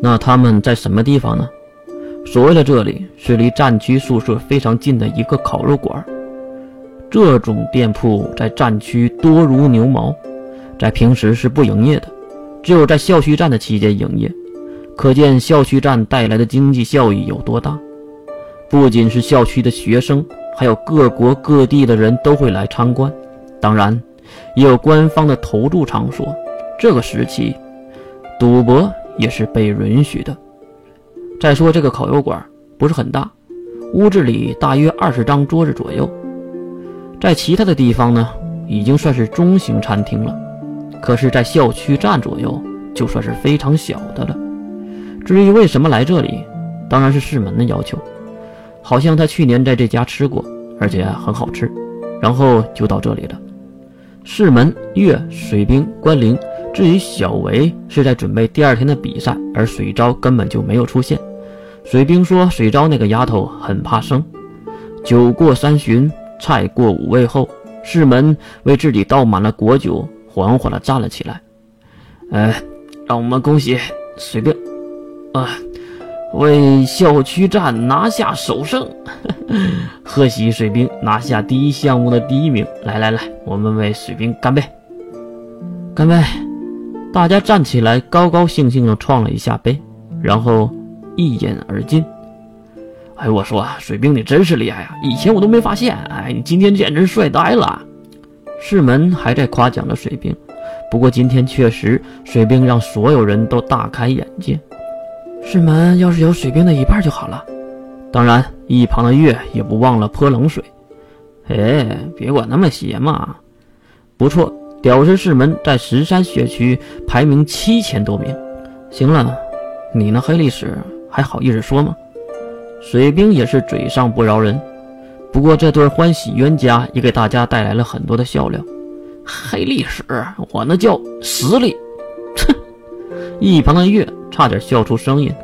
那他们在什么地方呢？所谓的这里是离战区宿舍非常近的一个烤肉馆。这种店铺在战区多如牛毛，在平时是不营业的，只有在校区站的期间营业。可见校区站带来的经济效益有多大。不仅是校区的学生，还有各国各地的人都会来参观。当然，也有官方的投注场所。这个时期，赌博也是被允许的。再说这个烤肉馆不是很大，屋子里大约二十张桌子左右。在其他的地方呢，已经算是中型餐厅了。可是，在校区站左右，就算是非常小的了。至于为什么来这里，当然是世门的要求。好像他去年在这家吃过，而且很好吃，然后就到这里了。世门、月、水兵、关灵，至于小维是在准备第二天的比赛，而水昭根本就没有出现。水兵说水昭那个丫头很怕生。酒过三巡，菜过五味后，世门为自己倒满了果酒，缓缓地站了起来。呃，让我们恭喜水兵。啊，为校区站拿下首胜，贺喜水兵拿下第一项目的第一名！来来来，我们为水兵干杯！干杯！大家站起来，高高兴兴地撞了一下杯，然后一饮而尽。哎，我说啊水兵你真是厉害啊！以前我都没发现，哎，你今天简直帅呆了！世门还在夸奖着水兵，不过今天确实，水兵让所有人都大开眼界。师门要是有水兵的一半就好了。当然，一旁的月也不忘了泼冷水。哎，别管那么邪嘛。不错，屌丝师门在十三学区排名七千多名。行了，你那黑历史还好意思说吗？水兵也是嘴上不饶人。不过这对欢喜冤家也给大家带来了很多的笑料。黑历史，我那叫实力。哼！一旁的月。差点笑出声音，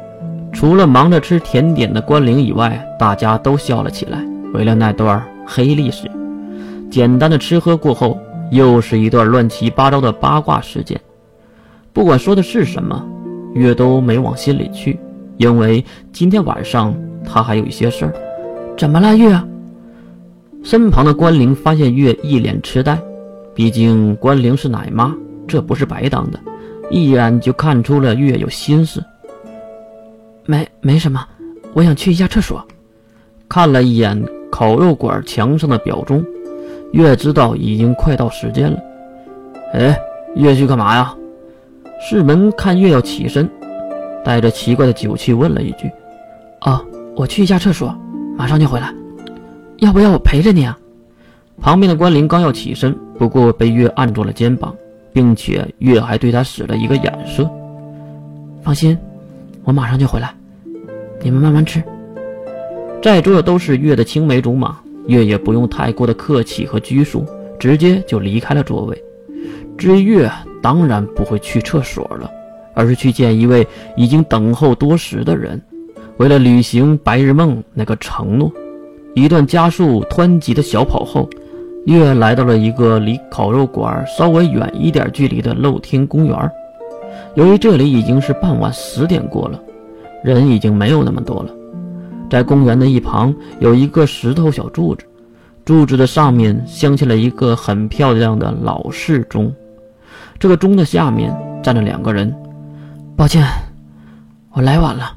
除了忙着吃甜点的关灵以外，大家都笑了起来。为了那段黑历史，简单的吃喝过后，又是一段乱七八糟的八卦事件。不管说的是什么，月都没往心里去，因为今天晚上他还有一些事儿。怎么了，月？身旁的关灵发现月一脸痴呆，毕竟关灵是奶妈，这不是白当的。一眼就看出了月有心思。没没什么，我想去一下厕所。看了一眼烤肉馆墙上的表钟，月知道已经快到时间了。哎，月去干嘛呀？世门看月要起身，带着奇怪的酒气问了一句：“哦，我去一下厕所，马上就回来。要不要我陪着你啊？”旁边的关灵刚要起身，不过被月按住了肩膀。并且月还对他使了一个眼色。放心，我马上就回来，你们慢慢吃。在座的都是月的青梅竹马，月也不用太过的客气和拘束，直接就离开了座位。至于月，当然不会去厕所了，而是去见一位已经等候多时的人。为了履行白日梦那个承诺，一段加速湍急的小跑后。月来到了一个离烤肉馆稍微远一点距离的露天公园。由于这里已经是傍晚十点过了，人已经没有那么多了。在公园的一旁有一个石头小柱子，柱子的上面镶嵌了一个很漂亮的老式钟。这个钟的下面站着两个人。抱歉，我来晚了。